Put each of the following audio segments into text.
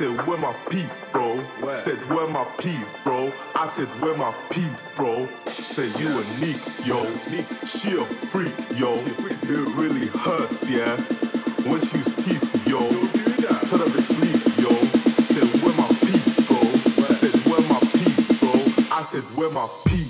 Said where my pee, bro. Where? Said where my pee, bro. I said where my pee, bro. Said you a neek, yo. She a freak, yo. It really hurts, yeah. When she use teeth, yo. Don't do that. Tell that bitch leave, yo. Said where my pee, bro. Said where my pee, bro. I said where my pee.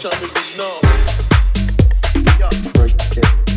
trying to just know. Break it.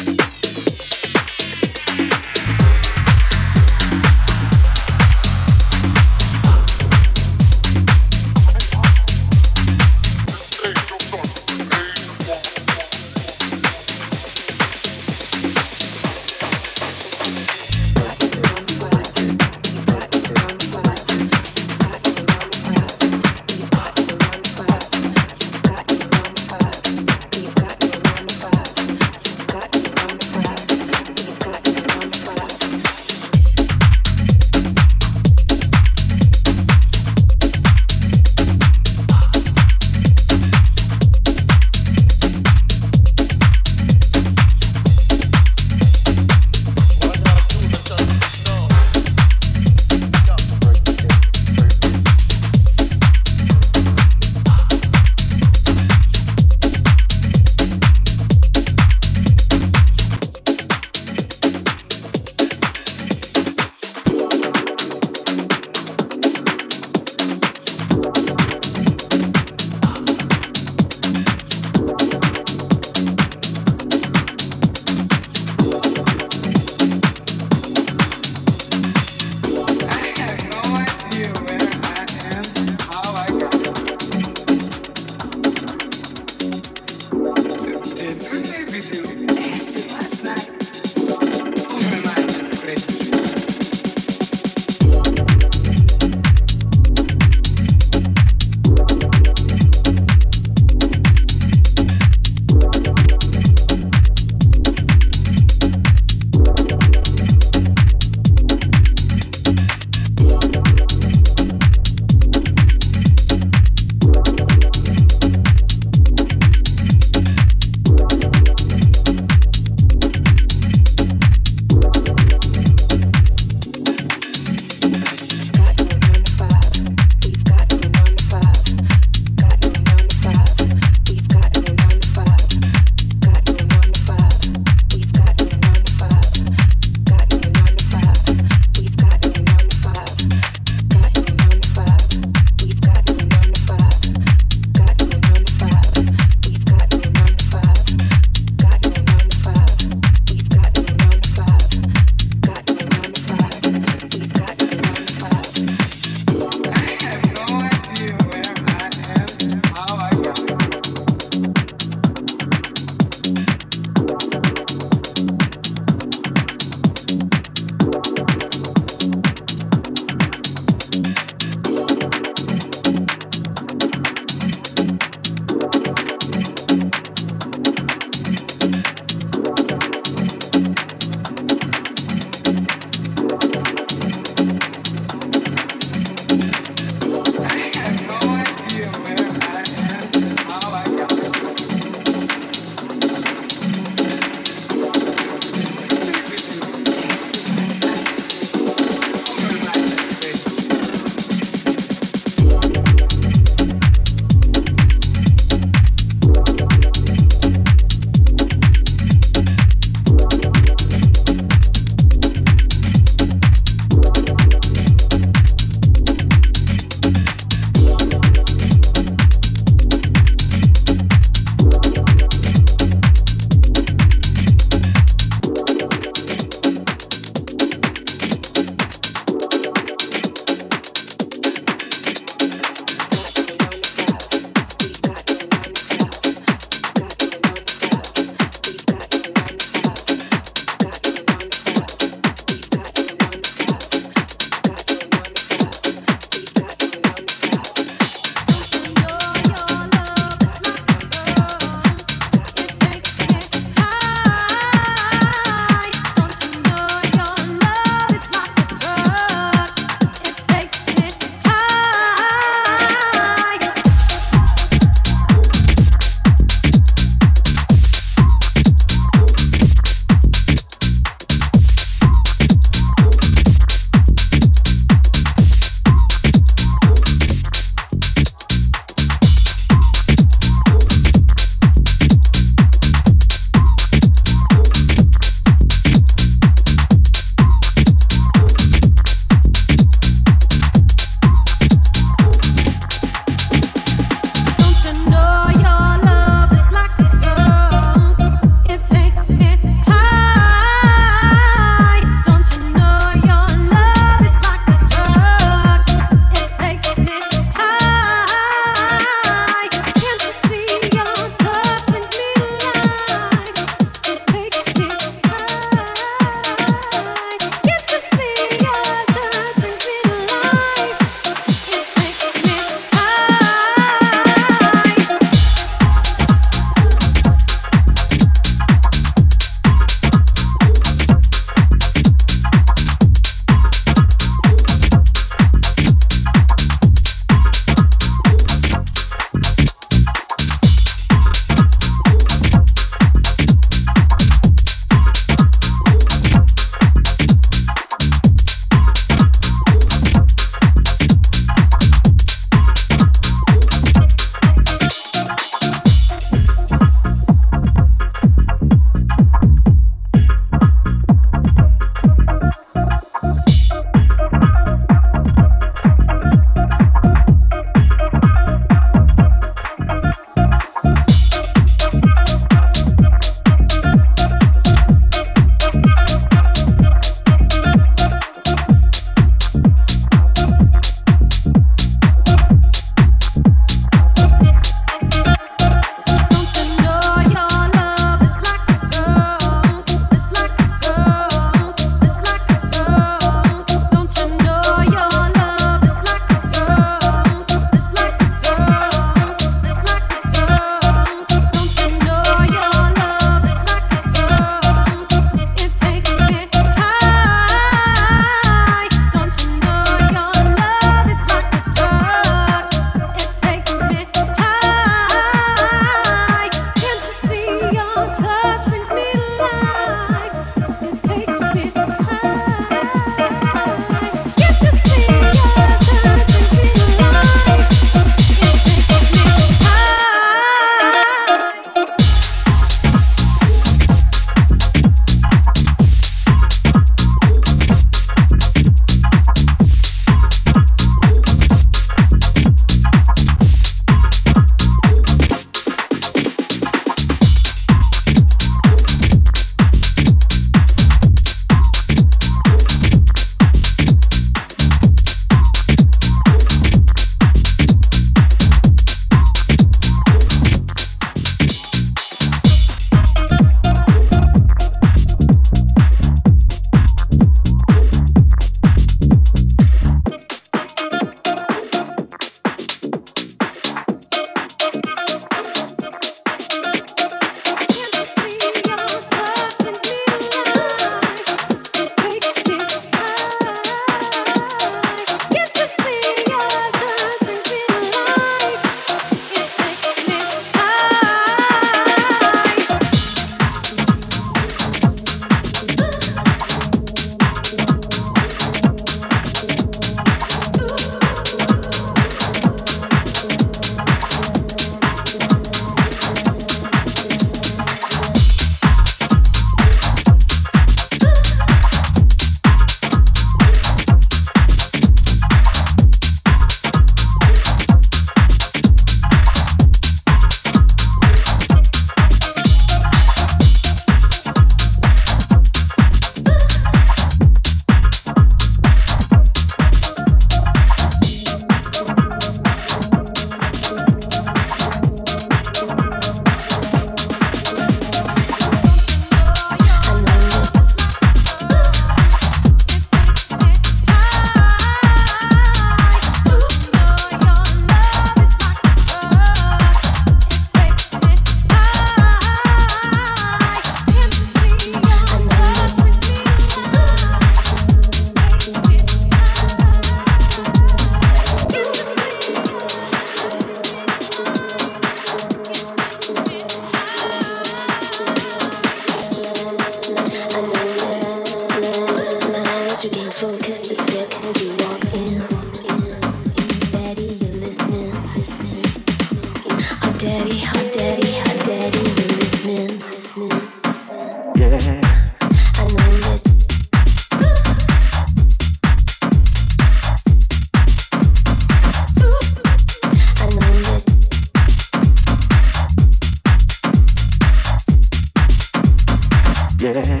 yeah.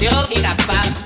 yo y capaz.